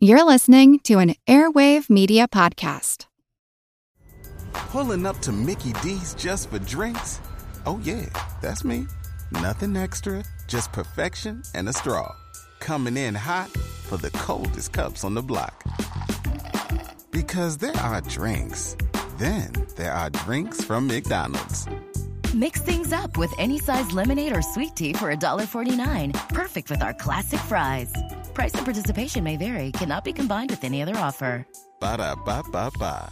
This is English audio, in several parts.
You're listening to an Airwave Media Podcast. Pulling up to Mickey D's just for drinks? Oh, yeah, that's me. Nothing extra, just perfection and a straw. Coming in hot for the coldest cups on the block. Because there are drinks, then there are drinks from McDonald's. Mix things up with any size lemonade or sweet tea for $1.49. Perfect with our classic fries. Price and participation may vary, cannot be combined with any other offer. Ba da ba ba ba.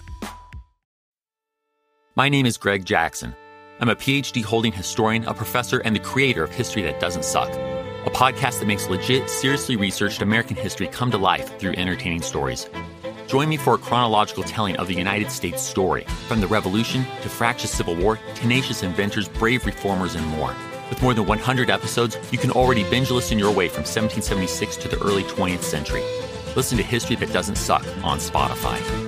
My name is Greg Jackson. I'm a PhD holding historian, a professor, and the creator of History That Doesn't Suck, a podcast that makes legit, seriously researched American history come to life through entertaining stories. Join me for a chronological telling of the United States story, from the Revolution to fractious Civil War, tenacious inventors, brave reformers, and more. With more than 100 episodes, you can already binge listen your way from 1776 to the early 20th century. Listen to History That Doesn't Suck on Spotify.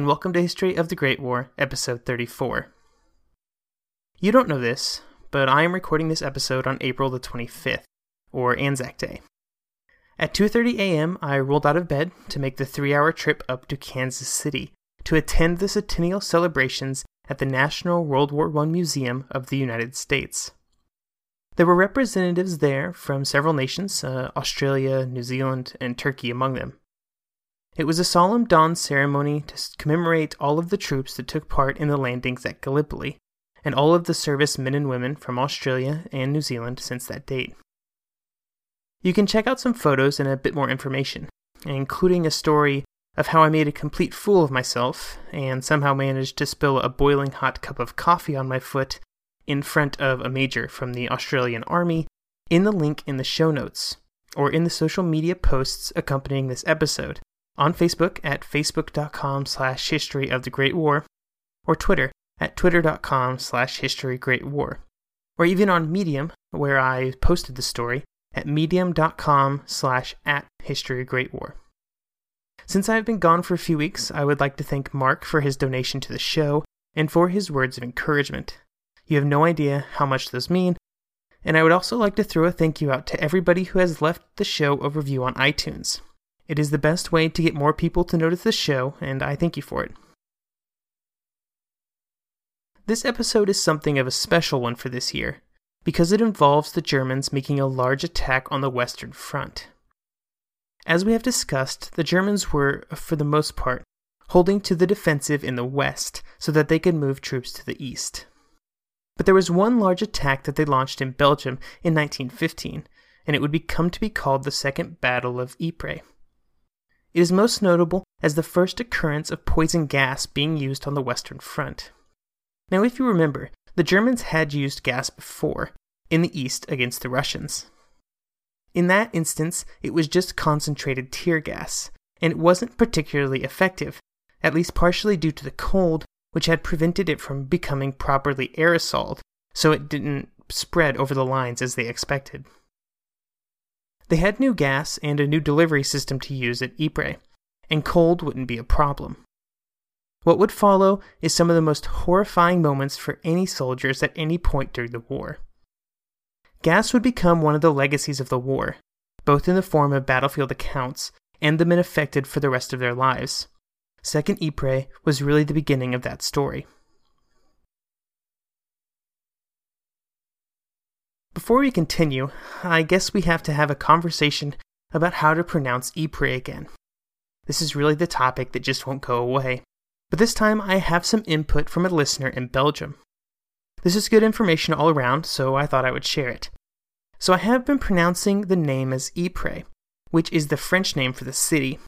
And welcome to History of the Great War, episode 34. You don't know this, but I am recording this episode on April the 25th, or Anzac Day. At 2:30 a.m., I rolled out of bed to make the 3-hour trip up to Kansas City to attend the centennial celebrations at the National World War I Museum of the United States. There were representatives there from several nations, uh, Australia, New Zealand, and Turkey among them. It was a solemn dawn ceremony to commemorate all of the troops that took part in the landings at Gallipoli, and all of the service men and women from Australia and New Zealand since that date. You can check out some photos and a bit more information, including a story of how I made a complete fool of myself and somehow managed to spill a boiling hot cup of coffee on my foot in front of a major from the Australian Army in the link in the show notes or in the social media posts accompanying this episode on Facebook at facebook.com slash history of the Great War or Twitter at twitter.com slash history great war or even on Medium where I posted the story at medium.com slash at history great war. Since I've been gone for a few weeks, I would like to thank Mark for his donation to the show and for his words of encouragement. You have no idea how much those mean, and I would also like to throw a thank you out to everybody who has left the show a review on iTunes. It is the best way to get more people to notice the show, and I thank you for it. This episode is something of a special one for this year, because it involves the Germans making a large attack on the Western Front. As we have discussed, the Germans were, for the most part, holding to the defensive in the west so that they could move troops to the east. But there was one large attack that they launched in Belgium in 1915, and it would become to be called the Second Battle of Ypres. It is most notable as the first occurrence of poison gas being used on the Western Front. Now, if you remember, the Germans had used gas before, in the east against the Russians. In that instance, it was just concentrated tear gas, and it wasn't particularly effective, at least partially due to the cold, which had prevented it from becoming properly aerosoled, so it didn't spread over the lines as they expected. They had new gas and a new delivery system to use at Ypres, and cold wouldn't be a problem. What would follow is some of the most horrifying moments for any soldiers at any point during the war. Gas would become one of the legacies of the war, both in the form of battlefield accounts and the men affected for the rest of their lives. Second Ypres was really the beginning of that story. Before we continue, I guess we have to have a conversation about how to pronounce Ypres again. This is really the topic that just won't go away. But this time I have some input from a listener in Belgium. This is good information all around, so I thought I would share it. So I have been pronouncing the name as Ypres, which is the French name for the city.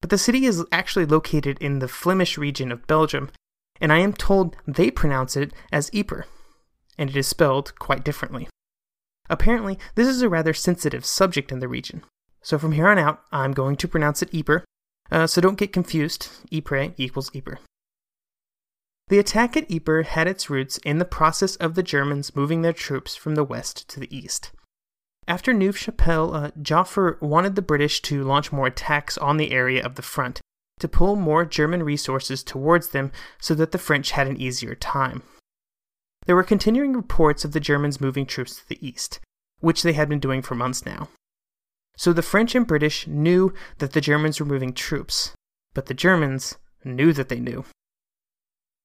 But the city is actually located in the Flemish region of Belgium, and I am told they pronounce it as Ieper. and it is spelled quite differently. Apparently, this is a rather sensitive subject in the region, so from here on out, I'm going to pronounce it Ieper, uh, so don't get confused. Ieper equals Ypres. The attack at Ypres had its roots in the process of the Germans moving their troops from the west to the east. After Neuve Chapelle, uh, Joffre wanted the British to launch more attacks on the area of the front, to pull more German resources towards them so that the French had an easier time. There were continuing reports of the Germans moving troops to the east, which they had been doing for months now. So the French and British knew that the Germans were moving troops, but the Germans knew that they knew.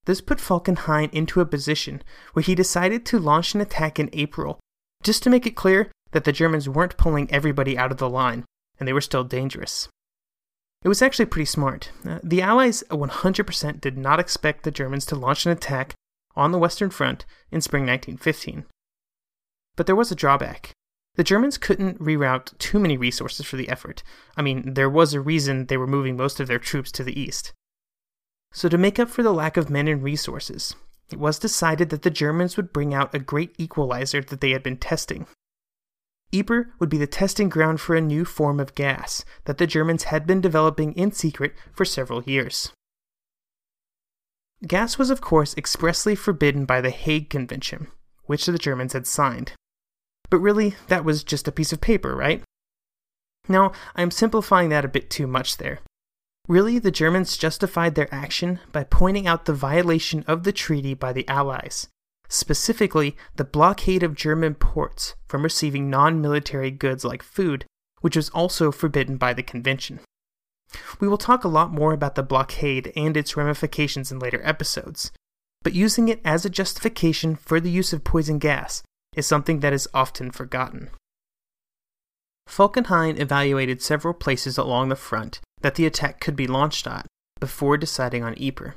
This put Falkenhayn into a position where he decided to launch an attack in April, just to make it clear that the Germans weren't pulling everybody out of the line, and they were still dangerous. It was actually pretty smart. Uh, the Allies 100% did not expect the Germans to launch an attack on the Western Front in spring 1915. But there was a drawback. The Germans couldn't reroute too many resources for the effort. I mean, there was a reason they were moving most of their troops to the east. So, to make up for the lack of men and resources, it was decided that the Germans would bring out a great equalizer that they had been testing. Ypres would be the testing ground for a new form of gas that the Germans had been developing in secret for several years. Gas was, of course, expressly forbidden by the Hague Convention, which the Germans had signed. But really, that was just a piece of paper, right? Now, I'm simplifying that a bit too much there. Really, the Germans justified their action by pointing out the violation of the treaty by the Allies, specifically the blockade of German ports from receiving non military goods like food, which was also forbidden by the convention. We will talk a lot more about the blockade and its ramifications in later episodes, but using it as a justification for the use of poison gas is something that is often forgotten. Falkenhayn evaluated several places along the front that the attack could be launched at before deciding on Ypres.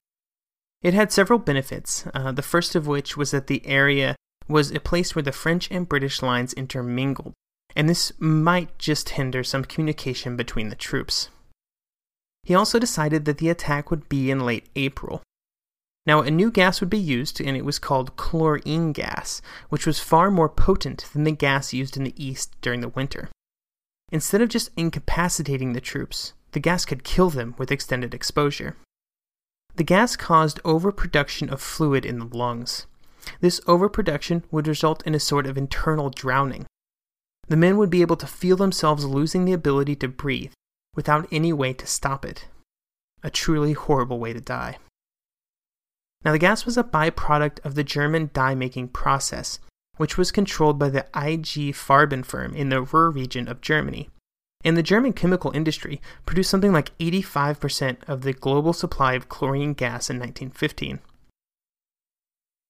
It had several benefits, uh, the first of which was that the area was a place where the French and British lines intermingled, and this might just hinder some communication between the troops. He also decided that the attack would be in late April. Now, a new gas would be used, and it was called chlorine gas, which was far more potent than the gas used in the East during the winter. Instead of just incapacitating the troops, the gas could kill them with extended exposure. The gas caused overproduction of fluid in the lungs. This overproduction would result in a sort of internal drowning. The men would be able to feel themselves losing the ability to breathe without any way to stop it. A truly horrible way to die. Now, the gas was a byproduct of the German dye making process, which was controlled by the IG Farben firm in the Ruhr region of Germany and the German chemical industry produced something like 85% of the global supply of chlorine gas in 1915.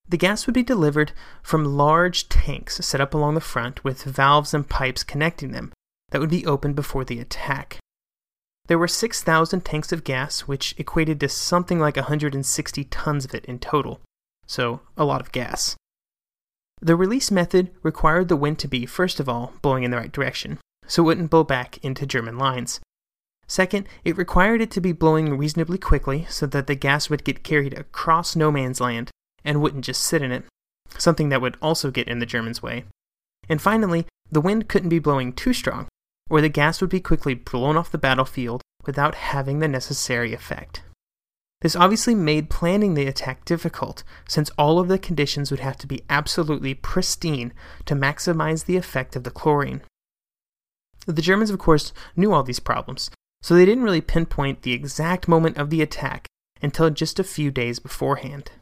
The gas would be delivered from large tanks set up along the front with valves and pipes connecting them that would be opened before the attack. There were 6,000 tanks of gas, which equated to something like 160 tons of it in total, so a lot of gas. The release method required the wind to be, first of all, blowing in the right direction, so it wouldn't blow back into German lines. Second, it required it to be blowing reasonably quickly so that the gas would get carried across no man's land and wouldn't just sit in it, something that would also get in the Germans' way. And finally, the wind couldn't be blowing too strong, or the gas would be quickly blown off the battlefield without having the necessary effect. This obviously made planning the attack difficult, since all of the conditions would have to be absolutely pristine to maximize the effect of the chlorine. The Germans, of course, knew all these problems, so they didn't really pinpoint the exact moment of the attack until just a few days beforehand.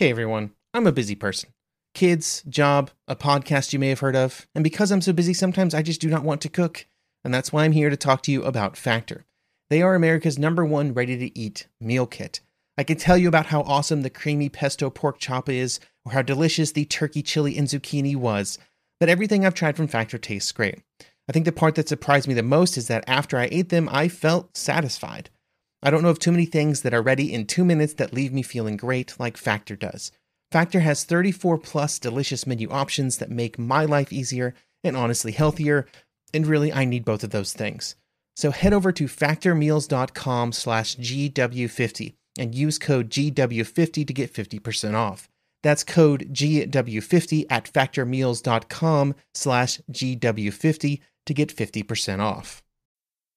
Hey everyone, I'm a busy person. Kids, job, a podcast you may have heard of, and because I'm so busy, sometimes I just do not want to cook. And that's why I'm here to talk to you about Factor. They are America's number one ready to eat meal kit. I can tell you about how awesome the creamy pesto pork chop is, or how delicious the turkey chili and zucchini was, but everything I've tried from Factor tastes great. I think the part that surprised me the most is that after I ate them, I felt satisfied. I don't know of too many things that are ready in two minutes that leave me feeling great like Factor does. Factor has 34 plus delicious menu options that make my life easier and honestly healthier, and really, I need both of those things. So head over to factormeals.com slash GW50 and use code GW50 to get 50% off. That's code GW50 at factormeals.com slash GW50 to get 50% off.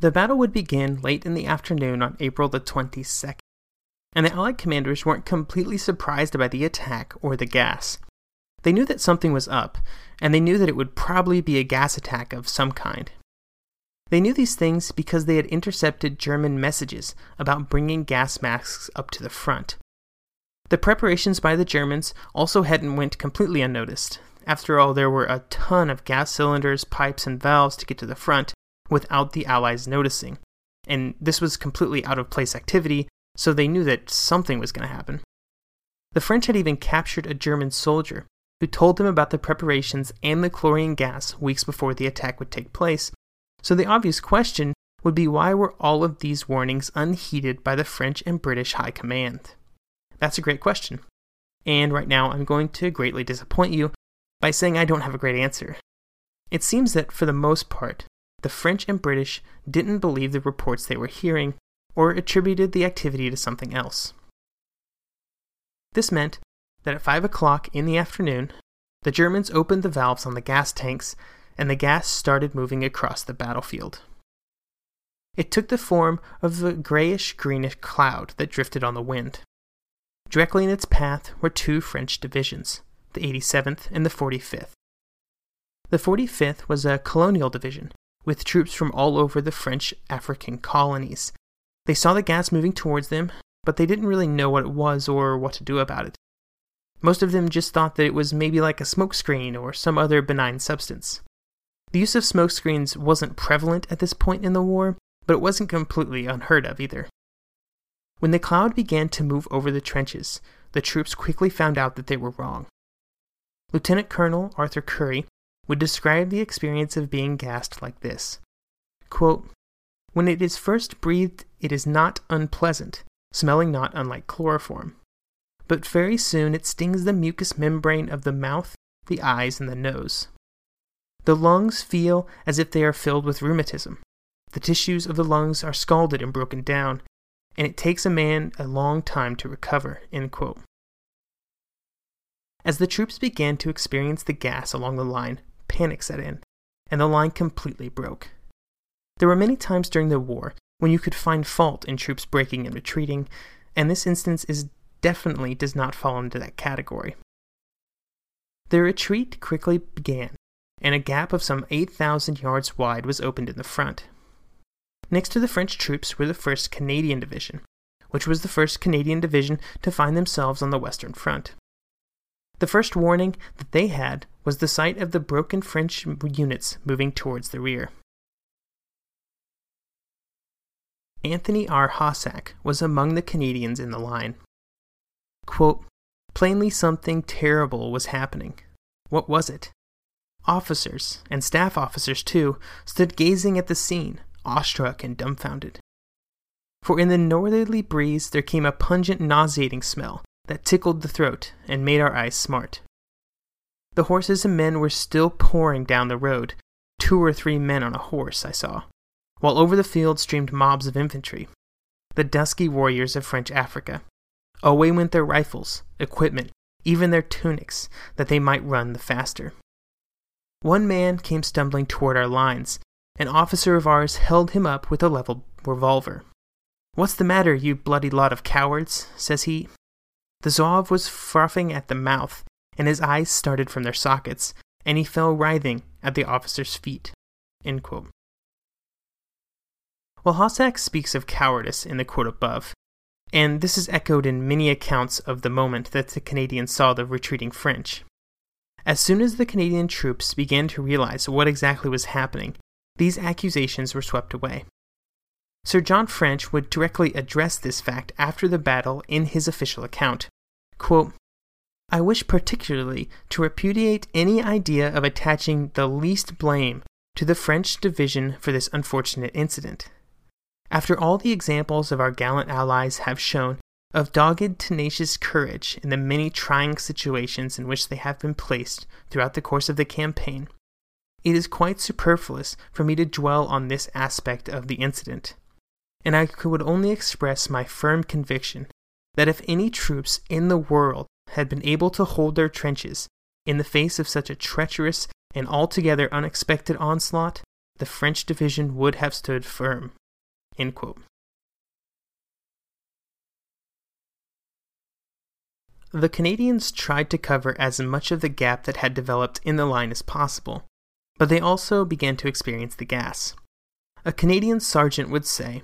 The battle would begin late in the afternoon on April the 22nd, and the Allied commanders weren't completely surprised by the attack or the gas. They knew that something was up, and they knew that it would probably be a gas attack of some kind. They knew these things because they had intercepted German messages about bringing gas masks up to the front. The preparations by the Germans also hadn't went completely unnoticed. After all, there were a ton of gas cylinders, pipes, and valves to get to the front without the Allies noticing. And this was completely out of place activity, so they knew that something was going to happen. The French had even captured a German soldier who told them about the preparations and the chlorine gas weeks before the attack would take place. So the obvious question would be why were all of these warnings unheeded by the French and British High Command? That's a great question. And right now, I'm going to greatly disappoint you by saying I don't have a great answer. It seems that, for the most part, the French and British didn't believe the reports they were hearing or attributed the activity to something else. This meant that at 5 o'clock in the afternoon, the Germans opened the valves on the gas tanks and the gas started moving across the battlefield. It took the form of a grayish greenish cloud that drifted on the wind. Directly in its path were two French divisions, the 87th and the 45th. The 45th was a colonial division with troops from all over the French African colonies. They saw the gas moving towards them, but they didn't really know what it was or what to do about it. Most of them just thought that it was maybe like a smokescreen or some other benign substance. The use of smokescreens wasn't prevalent at this point in the war, but it wasn't completely unheard of either. When the cloud began to move over the trenches, the troops quickly found out that they were wrong. Lieutenant Colonel Arthur Currie would describe the experience of being gassed like this Quote, When it is first breathed, it is not unpleasant, smelling not unlike chloroform. But very soon it stings the mucous membrane of the mouth, the eyes, and the nose. The lungs feel as if they are filled with rheumatism. The tissues of the lungs are scalded and broken down, and it takes a man a long time to recover. As the troops began to experience the gas along the line, panic set in, and the line completely broke. There were many times during the war when you could find fault in troops breaking and retreating, and this instance is definitely does not fall into that category. The retreat quickly began, and a gap of some 8,000 yards wide was opened in the front. Next to the French troops were the 1st Canadian Division, which was the 1st Canadian Division to find themselves on the Western Front. The first warning that they had was the sight of the broken French units moving towards the rear. Anthony R. Hossack was among the Canadians in the line. Quote, Plainly something terrible was happening. What was it? Officers, and staff officers too, stood gazing at the scene, awestruck and dumbfounded. For in the northerly breeze there came a pungent, nauseating smell that tickled the throat and made our eyes smart. The horses and men were still pouring down the road, two or three men on a horse, I saw, while over the field streamed mobs of infantry, the dusky warriors of French Africa, Away went their rifles, equipment, even their tunics, that they might run the faster. One man came stumbling toward our lines. An officer of ours held him up with a leveled revolver. What's the matter, you bloody lot of cowards? says he. The Zouave was frothing at the mouth, and his eyes started from their sockets, and he fell writhing at the officer's feet. While Hossack speaks of cowardice in the quote above, and this is echoed in many accounts of the moment that the Canadians saw the retreating French. As soon as the Canadian troops began to realize what exactly was happening, these accusations were swept away. Sir John French would directly address this fact after the battle in his official account. Quote, I wish particularly to repudiate any idea of attaching the least blame to the French division for this unfortunate incident. After all the examples of our gallant allies have shown of dogged, tenacious courage in the many trying situations in which they have been placed throughout the course of the campaign, it is quite superfluous for me to dwell on this aspect of the incident, and I could only express my firm conviction that if any troops in the world had been able to hold their trenches in the face of such a treacherous and altogether unexpected onslaught, the French division would have stood firm. The Canadians tried to cover as much of the gap that had developed in the line as possible, but they also began to experience the gas. A Canadian sergeant would say,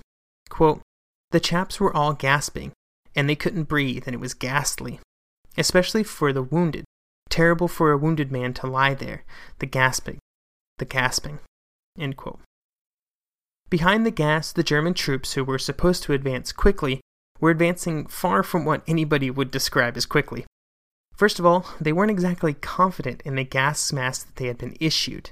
quote, The chaps were all gasping, and they couldn't breathe, and it was ghastly, especially for the wounded. Terrible for a wounded man to lie there, the gasping, the gasping. Behind the gas, the German troops who were supposed to advance quickly were advancing far from what anybody would describe as quickly. First of all, they weren't exactly confident in the gas mask that they had been issued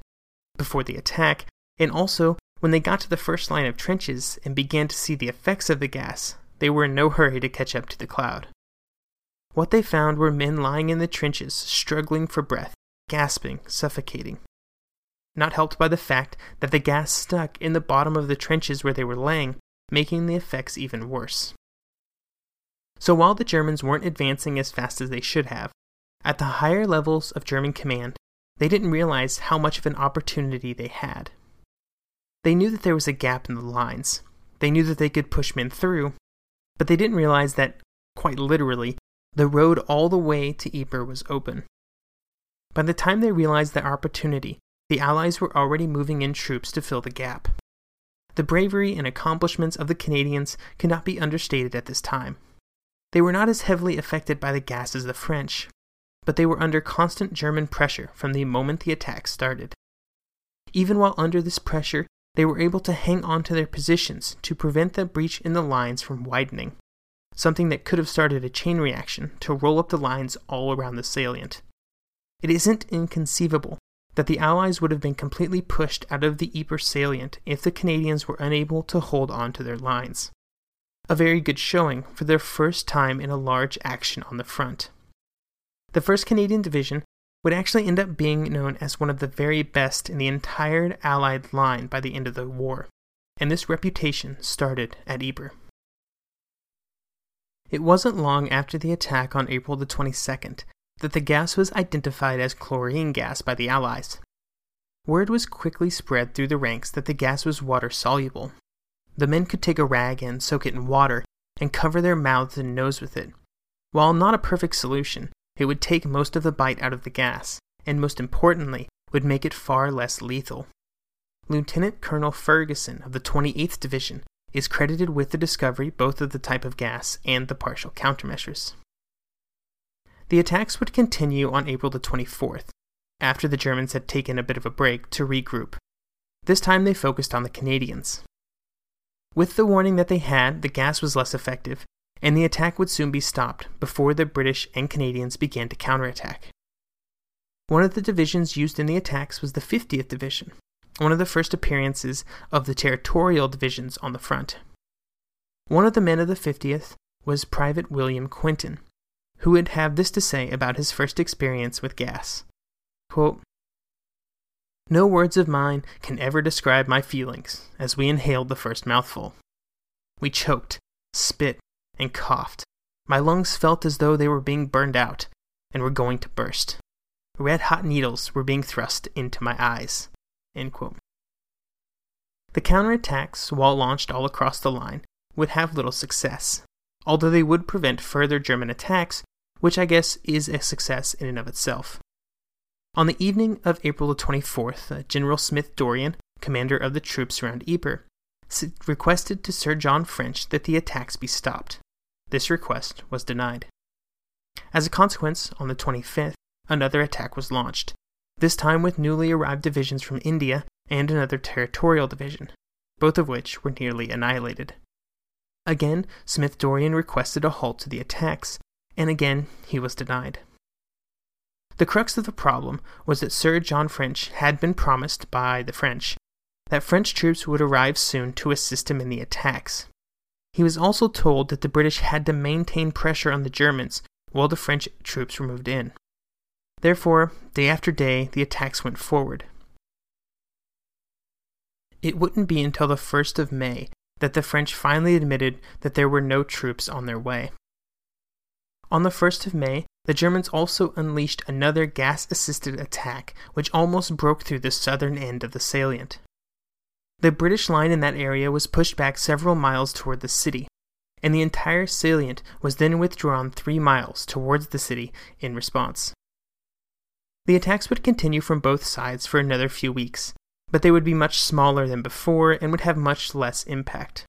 before the attack, and also, when they got to the first line of trenches and began to see the effects of the gas, they were in no hurry to catch up to the cloud. What they found were men lying in the trenches, struggling for breath, gasping, suffocating. Not helped by the fact that the gas stuck in the bottom of the trenches where they were laying, making the effects even worse. So while the Germans weren't advancing as fast as they should have, at the higher levels of German command, they didn't realize how much of an opportunity they had. They knew that there was a gap in the lines. They knew that they could push men through, but they didn't realize that, quite literally, the road all the way to Ypres was open. By the time they realized their opportunity, the Allies were already moving in troops to fill the gap. The bravery and accomplishments of the Canadians cannot be understated at this time. They were not as heavily affected by the gas as the French, but they were under constant German pressure from the moment the attack started. Even while under this pressure, they were able to hang on to their positions to prevent the breach in the lines from widening something that could have started a chain reaction to roll up the lines all around the salient. It isn't inconceivable that the Allies would have been completely pushed out of the Ypres salient if the Canadians were unable to hold on to their lines. A very good showing for their first time in a large action on the front. The 1st Canadian Division would actually end up being known as one of the very best in the entire Allied line by the end of the war, and this reputation started at Ypres. It wasn't long after the attack on April the 22nd that the gas was identified as chlorine gas by the Allies. Word was quickly spread through the ranks that the gas was water soluble. The men could take a rag and soak it in water and cover their mouths and nose with it. While not a perfect solution, it would take most of the bite out of the gas, and most importantly, would make it far less lethal. Lieutenant Colonel Ferguson of the 28th Division is credited with the discovery both of the type of gas and the partial countermeasures. The attacks would continue on April the 24th, after the Germans had taken a bit of a break to regroup. This time they focused on the Canadians. With the warning that they had, the gas was less effective, and the attack would soon be stopped before the British and Canadians began to counterattack. One of the divisions used in the attacks was the 50th Division, one of the first appearances of the territorial divisions on the front. One of the men of the 50th was Private William Quinton, who would have this to say about his first experience with gas. Quote, no words of mine can ever describe my feelings as we inhaled the first mouthful. We choked, spit, and coughed, My lungs felt as though they were being burned out and were going to burst. Red hot needles were being thrust into my eyes. The counterattacks, while launched all across the line, would have little success, although they would prevent further German attacks, which I guess is a success in and of itself. On the evening of April the 24th, uh, General Smith Dorrien, commander of the troops around Ypres, requested to Sir John French that the attacks be stopped. This request was denied. As a consequence, on the 25th, another attack was launched, this time with newly arrived divisions from India and another territorial division, both of which were nearly annihilated. Again, Smith Dorrien requested a halt to the attacks, and again he was denied. The crux of the problem was that Sir John French had been promised by the French that French troops would arrive soon to assist him in the attacks. He was also told that the British had to maintain pressure on the Germans while the French troops were moved in. Therefore, day after day, the attacks went forward. It wouldn't be until the 1st of May that the French finally admitted that there were no troops on their way. On the 1st of May, the Germans also unleashed another gas assisted attack, which almost broke through the southern end of the salient. The British line in that area was pushed back several miles toward the city, and the entire salient was then withdrawn three miles towards the city in response. The attacks would continue from both sides for another few weeks, but they would be much smaller than before and would have much less impact.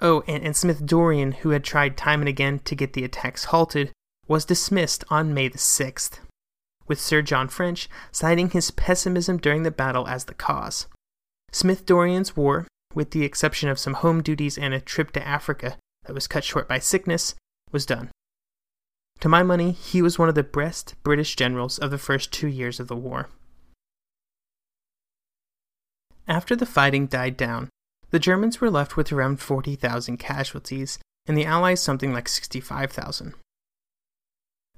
Oh, and, and Smith Dorrien, who had tried time and again to get the attacks halted, was dismissed on May the 6th, with Sir John French citing his pessimism during the battle as the cause. Smith Dorrien's war, with the exception of some home duties and a trip to Africa that was cut short by sickness, was done. To my money, he was one of the best British generals of the first two years of the war. After the fighting died down, the Germans were left with around 40,000 casualties, and the Allies something like 65,000.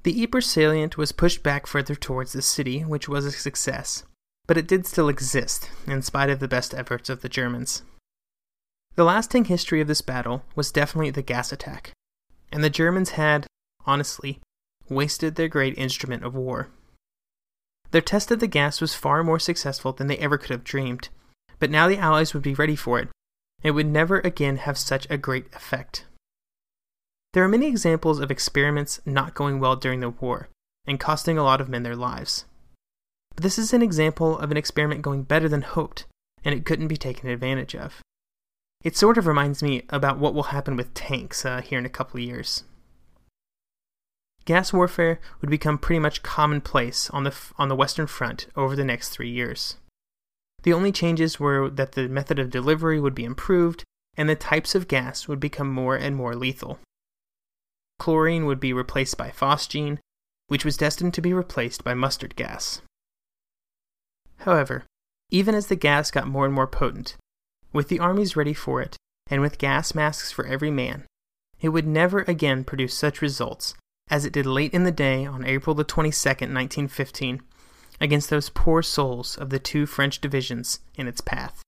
The Ypres salient was pushed back further towards the city, which was a success, but it did still exist, in spite of the best efforts of the Germans. The lasting history of this battle was definitely the gas attack, and the Germans had, honestly, wasted their great instrument of war. Their test of the gas was far more successful than they ever could have dreamed, but now the Allies would be ready for it. It would never again have such a great effect. There are many examples of experiments not going well during the war and costing a lot of men their lives. But this is an example of an experiment going better than hoped, and it couldn't be taken advantage of. It sort of reminds me about what will happen with tanks uh, here in a couple of years gas warfare would become pretty much commonplace on the, on the Western Front over the next three years. The only changes were that the method of delivery would be improved and the types of gas would become more and more lethal. Chlorine would be replaced by phosgene, which was destined to be replaced by mustard gas. However, even as the gas got more and more potent, with the armies ready for it, and with gas masks for every man, it would never again produce such results as it did late in the day on April the 22nd, 1915, against those poor souls of the two French divisions in its path.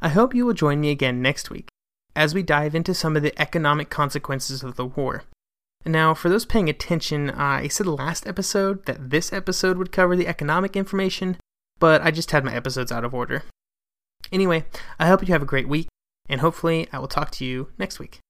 I hope you will join me again next week as we dive into some of the economic consequences of the war. Now, for those paying attention, I said last episode that this episode would cover the economic information, but I just had my episodes out of order. Anyway, I hope you have a great week, and hopefully, I will talk to you next week.